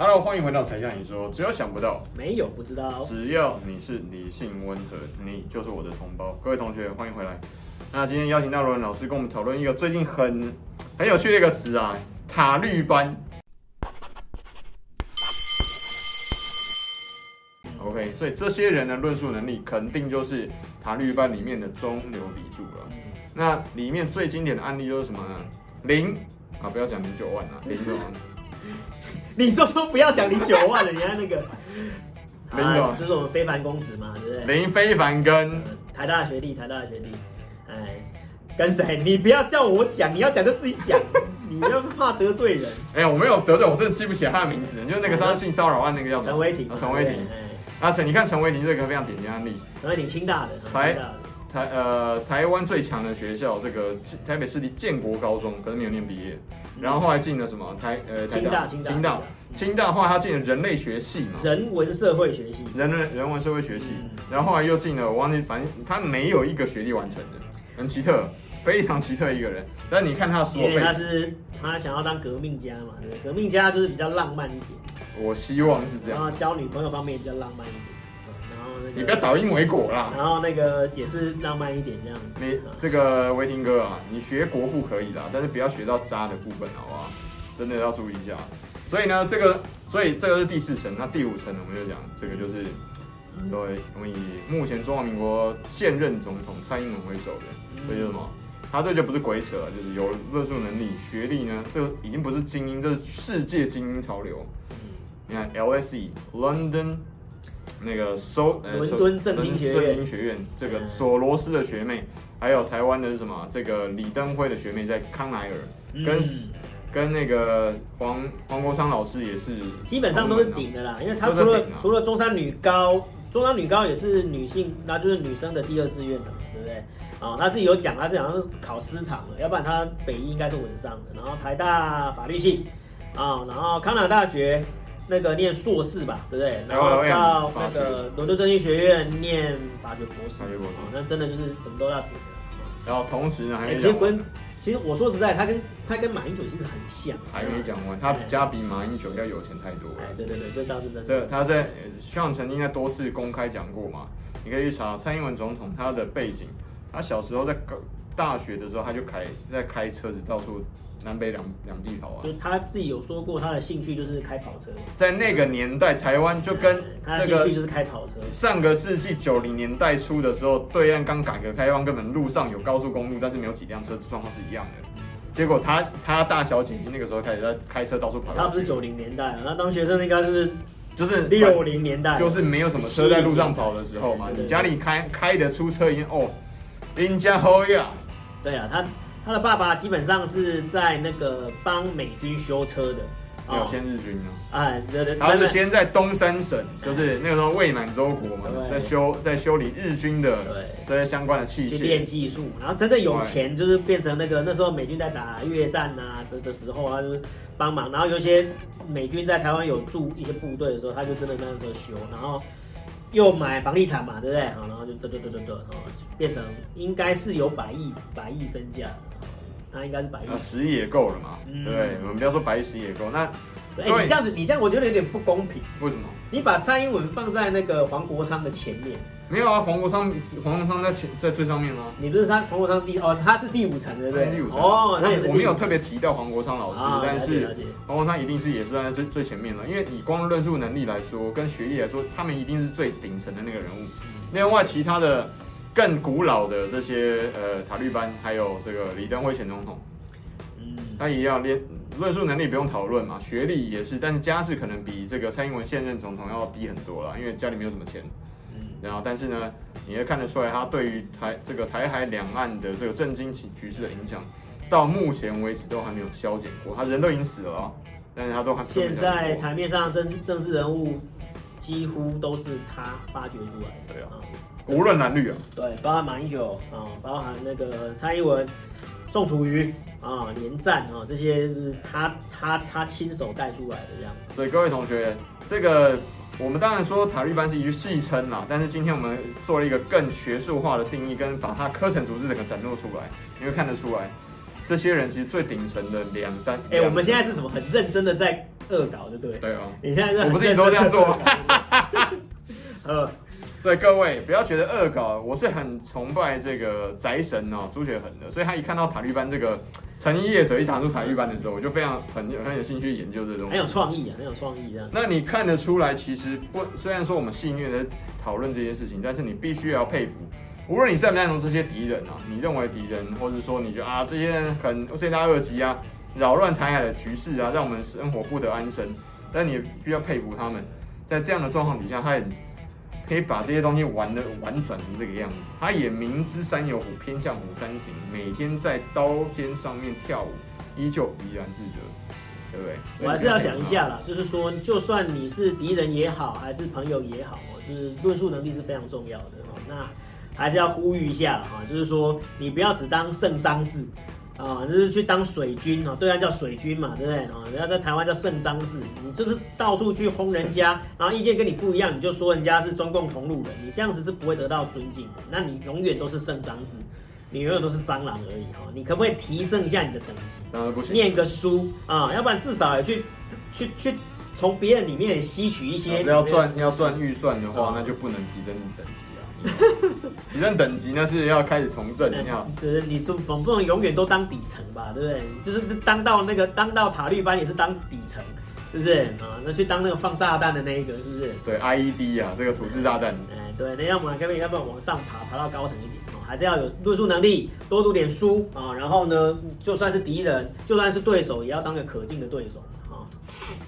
Hello，欢迎回到柴 Sean 你说，只有想不到，没有不知道，只要你是理性温和，你就是我的同胞。各位同学，欢迎回来。那今天邀请到罗文老师跟我们讨论一个最近很很有趣的一个词啊，塔绿班。OK，所以这些人的论述能力肯定就是塔绿班里面的中流砥柱了。那里面最经典的案例就是什么呢？零啊，不要讲零九万啊，零什么？你就说不要讲你九万了，人家那个林总，就是我们非凡公子嘛，对不对？林非凡跟、呃、台大学弟，台大学弟，哎，跟谁？你不要叫我讲，你要讲就自己讲，你要怕得罪人。哎、欸，我没有得罪，我真的记不起来他的名字，就是那个他性骚扰案那个叫陈伟霆，陈伟霆。阿陈，你看陈伟霆这个非常典型案例，陈伟霆清大的，台台呃台湾最强的学校，这个台北市立建国高中，可是没有念毕业。然后后来进了什么？台呃清大清大清大。清大，后来他进了人类学系嘛，人文社会学系，人类人文社会学系，然后后来又进了我忘记，反正他没有一个学历完成的，很奇特，非常奇特一个人。但你看他说，因为他是他想要当革命家嘛，对不对？革命家就是比较浪漫一点，我希望是这样，然后交女朋友方面也比较浪漫一点。你不要倒因为果啦。然后那个也是浪漫一点这样子。你这个维廷哥啊，你学国父可以啦，但是不要学到渣的部分，好不好？真的要注意一下。所以呢，这个，所以这个是第四层，那第五层我们就讲这个就是，对，我们以目前中华民国现任总统蔡英文为首的，所以什么？他这就不是鬼扯了，就是有论述能力、学历呢，这已经不是精英，这是世界精英潮流。你看 LSE London。那个收呃，伦敦政经学院，学院这个索罗斯的学妹，还有台湾的是什么？这个李登辉的学妹在康奈尔，跟、嗯、跟那个黄黄国昌老师也是，基本上都是顶的啦，因为他除了除了中山女高，中山女高也是女性，那就是女生的第二志愿的嘛，对不对？啊，他自己有讲，他是好像是考私场的，要不然他北医应该是文商的，然后台大法律系啊，然后康奈大学。那个念硕士吧，对不对？然后到那个伦敦政经学院念法学博士，啊、哦，那真的就是什么都要读的。然后同时呢，还有其实跟其实我说实在，他跟他跟马英九其实很像。还没讲完，他家比马英九要有钱太多了。哎，对对对，这倒是真的。这他在像曾经在多次公开讲过嘛，你可以去查蔡英文总统他的背景，他小时候在高大学的时候他就开在开车子到处。南北两两地跑啊，就他自己有说过，他的兴趣就是开跑车。在那个年代，台湾就跟他的兴趣就是开跑车。上个世纪九零年代初的时候，对岸刚改革开放，根本路上有高速公路，但是没有几辆车，状况是一样的。结果他他大小姐姐那个时候开始在开车到处跑。他不是九零年代啊，他当学生应该是就是六零年代，就是没有什么车在路上跑的时候嘛。你家里开开的出车已经哦，人家好呀。对啊，他。他的爸爸基本上是在那个帮美军修车的，没有先日军呢。哎，对对，他是先在东三省，就是那个时候伪满洲国嘛，在修在修理日军的这些相关的器械，练技术。然后真正有钱，就是变成那个那时候美军在打越战啊的的时候，他就是帮忙。然后有一些美军在台湾有驻一些部队的时候，他就真的那个时候修，然后。又买房地产嘛，对不对？好，然后就得得得得得，哦，变成应该是有百亿百亿身价，他应该是百亿。十亿也够了嘛，嗯、对不对？我们不要说百亿十亿也够。那，哎、欸，你这样子，你这样我觉得有点不公平。为什么？你把蔡英文放在那个黄国昌的前面。没有啊，黄国昌，黄国昌在前，在最上面啊。你不是他，黄国昌是第哦，他是第五层，对不对？第五层哦，他也是。我没有特别提到黄国昌老师，哦、但是黄国昌一定是也是站在最最前面了，因为以光论述能力来说，跟学历来说，他们一定是最顶层的那个人物。嗯、另外，其他的更古老的这些呃塔利班，还有这个李登辉前总统，嗯，他也要练论述能力不用讨论嘛，学历也是，但是家世可能比这个蔡英文现任总统要低很多了，因为家里没有什么钱。然后，但是呢，你也看得出来，他对于台这个台海两岸的这个政经局势的影响，到目前为止都还没有消减过。他人都已经死了啊，但是他都还现在台面上政治政治人物几乎都是他发掘出来的。对啊，无论蓝绿啊，对，包含马英九啊，包含那个蔡英文、宋楚瑜啊、连战啊，这些是他他他亲手带出来的这样子。所以各位同学，这个。我们当然说塔利班是一句戏称啦，但是今天我们做了一个更学术化的定义，跟把它课程组织整个展露出来，你会看得出来，这些人其实最顶层的两三。哎、欸，我们现在是什么很认真的在恶搞，对不对？对啊，你现在我不是一直都这样做吗？呃，所以各位不要觉得恶搞，我是很崇拜这个宅神哦，朱雪恒的，所以他一看到塔利班这个成衣业者一打出塔利班的时候，我就非常很有很有兴趣研究这东西，很有创意啊，很有创意啊。那你看得出来，其实不虽然说我们戏谑的讨论这件事情，但是你必须要佩服，无论你赞不赞同这些敌人啊，你认为敌人，或者说你觉得啊这些人很罪大恶极啊，扰乱台海的局势啊，让我们生活不得安生，但你必须要佩服他们，在这样的状况底下，他也。可以把这些东西玩的玩转成这个样子，他也明知山有虎，偏向虎山行，每天在刀尖上面跳舞，依旧怡然自得，对不对？我还是要想一下啦，就是说，就算你是敌人也好，还是朋友也好，就是论述能力是非常重要的。那还是要呼吁一下哈，就是说，你不要只当圣章事。啊，就是去当水军啊，对岸叫水军嘛，对不对啊？人家在台湾叫圣章事，你就是到处去轰人家，然后意见跟你不一样，你就说人家是中共同路人，你这样子是不会得到尊敬的。那你永远都是圣章事，你永远都是蟑螂而已哈。你可不可以提升一下你的等级？当然不行。念个书啊，要不然至少也去去去从别人里面吸取一些。要赚要赚预算的话，那就不能提升你等级。提升等级那是要开始从政，你要，就是你总总不能永远都当底层吧，对不对？就是当到那个当到塔利班也是当底层，是不是啊？那去当那个放炸弹的那一个，是不是？对，IED 啊，这个土制炸弹。哎，对，那要么要不要不要往上爬，爬到高层一点哦，还是要有论述能力，多读点书啊。然后呢，就算是敌人，就算是对手，也要当个可敬的对手。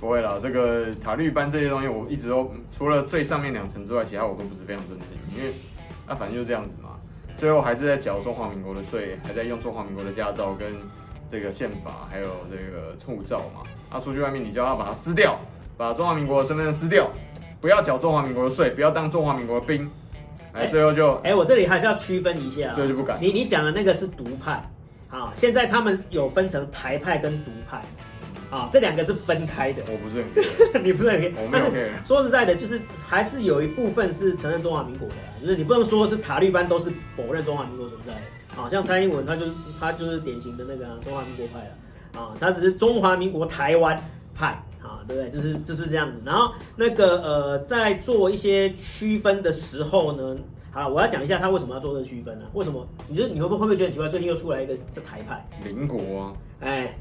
不会啦，这个塔绿班这些东西，我一直都除了最上面两层之外，其他我都不是非常尊敬，因为啊，反正就是这样子嘛。最后还是在缴中华民国的税，还在用中华民国的驾照跟这个宪法，还有这个护照嘛。他、啊、出去外面，你就要把它撕掉，把中华民国的身份证撕掉，不要缴中华民国的税，不要当中华民国的兵。哎，最后就哎，我这里还是要区分一下，这就不敢。你你讲的那个是独派，好，现在他们有分成台派跟独派。啊，这两个是分开的。我不是很，你不是很，我没有。但是说实在的，就是还是有一部分是承认中华民国的，就是你不能说是塔利班都是否认中华民国存在的。啊，像蔡英文，他就是他就是典型的那个中华民国派了。啊，他只是中华民国台湾派，啊，对不对？就是就是这样子。然后那个呃，在做一些区分的时候呢，好，我要讲一下他为什么要做这个区分呢？为什么？你觉得你会不会会不会觉得很奇怪？最近又出来一个叫台派邻国啊？哎。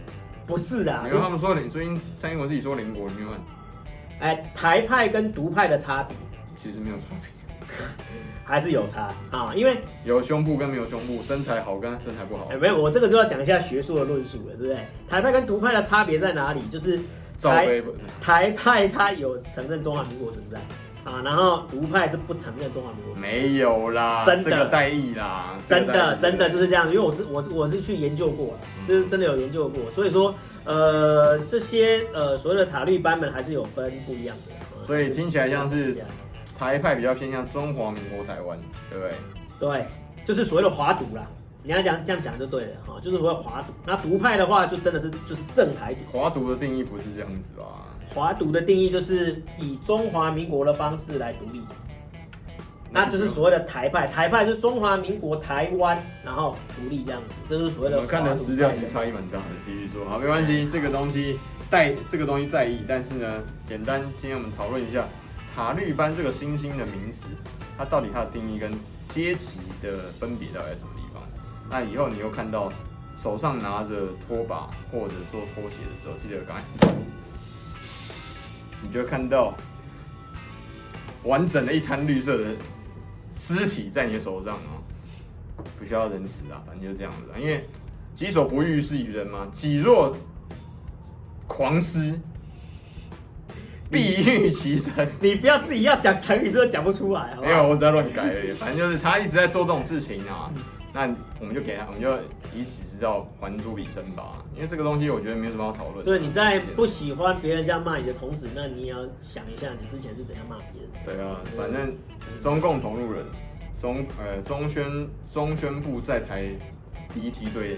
不是的，因为他们说你最近蔡英文自己说邻国，你看，哎，台派跟独派的差别其实没有差别，还是有差啊，因为有胸部跟没有胸部，身材好跟身材不好，哎，没有，我这个就要讲一下学术的论述了，对不对？台派跟独派的差别在哪里？就是台台派它有承认中华民国存在。啊，然后独派是不承认中华民国，没有啦，真的代议啦，真的真的就是这样，因为我是我我是去研究过了，就是真的有研究过，所以说呃这些呃所谓的塔绿班们还是有分不一样的，所以听起来像是台派比较偏向中华民国台湾，对不对？对，就是所谓的华独啦，你要讲这样讲就对了哈，就是所谓华独。那独派的话就真的是就是正台独，华独的定义不是这样子吧？华独的定义就是以中华民国的方式来独立，那就是所谓的台派。台派就是中华民国台湾，然后独立这样子，这是所谓的。我看的资料其实差异蛮大的，必须说好，没关系，这个东西在这个东西在意，但是呢，简单今天我们讨论一下塔绿班这个新兴的名词，它到底它的定义跟阶级的分别到底在什么地方？那以后你又看到手上拿着拖把或者说拖鞋的时候，记得赶快。你就看到完整的一滩绿色的尸体在你的手上啊，不需要仁慈啊，反正就是这样子啊。因为己所不欲，施于人嘛。己若狂尸，必欲其身。你不要自己要讲成语，都讲不出来好好？没有，我只在乱改而已。反正就是他一直在做这种事情啊。那我们就给他，我们就以此之道还诸彼身吧。因为这个东西，我觉得没有什么好讨论。对，你在不喜欢别人这样骂你的同时，那你也要想一下，你之前是怎样骂别人。对啊，反正中共同路人，中呃中宣中宣部在台第一梯队。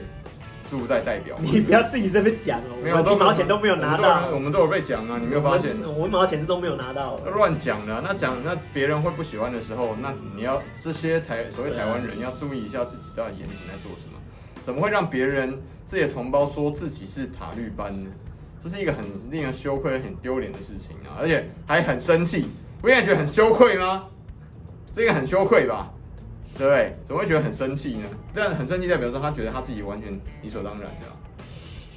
驻在代表，你不要自己这边讲哦，没有一毛钱都没有拿到，我们都有被讲啊，你没有发现？我一毛钱是都没有拿到，乱讲的。那讲那别人会不喜欢的时候，那你要这些台所谓台湾人要注意一下自己到底言行在做什么？怎么会让别人自己的同胞说自己是塔绿班呢？这是一个很令人羞愧、很丢脸的事情啊，而且还很生气。不应该觉得很羞愧吗？这个很羞愧吧，对不对？怎么会觉得很生气呢？这样很生气代表说他觉得他自己完全理所当然的，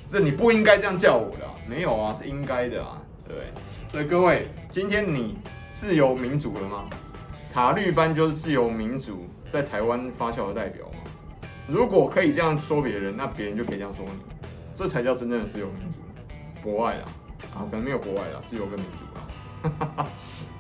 这你不应该这样叫我的，没有啊，是应该的啊，对不对？所以各位，今天你自由民主了吗？塔绿班就是自由民主在台湾发酵的代表吗？如果可以这样说别人，那别人就可以这样说你，这才叫真正的自由民主。国外啊，啊，可能没有国外啦，自由跟民主啊。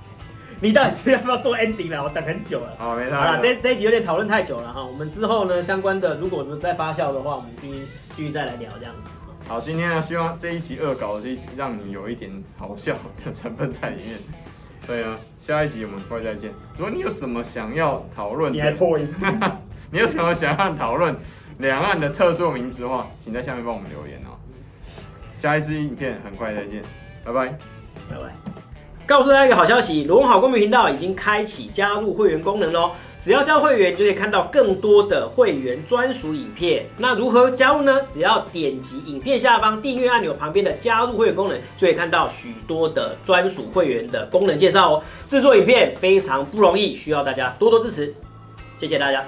你到底是要不要做 ending 了？我等很久了。好，没事。好了，这这一集有点讨论太久了哈。我们之后呢，相关的如果说再发酵的话，我们继续继续再来聊这样子。好，今天呢，希望这一集恶搞的这一集，让你有一点好笑的成分在里面。对啊，下一集我们会再见。如果你有什么想要讨论，你还破音，你有什么想要讨论两岸的特殊名词的话，请在下面帮我们留言哦。下一支影片很快再见，拜拜，拜拜。告诉大家一个好消息，罗文好公民频道已经开启加入会员功能喽！只要加入会员，就可以看到更多的会员专属影片。那如何加入呢？只要点击影片下方订阅按钮旁边的加入会员功能，就可以看到许多的专属会员的功能介绍哦。制作影片非常不容易，需要大家多多支持，谢谢大家。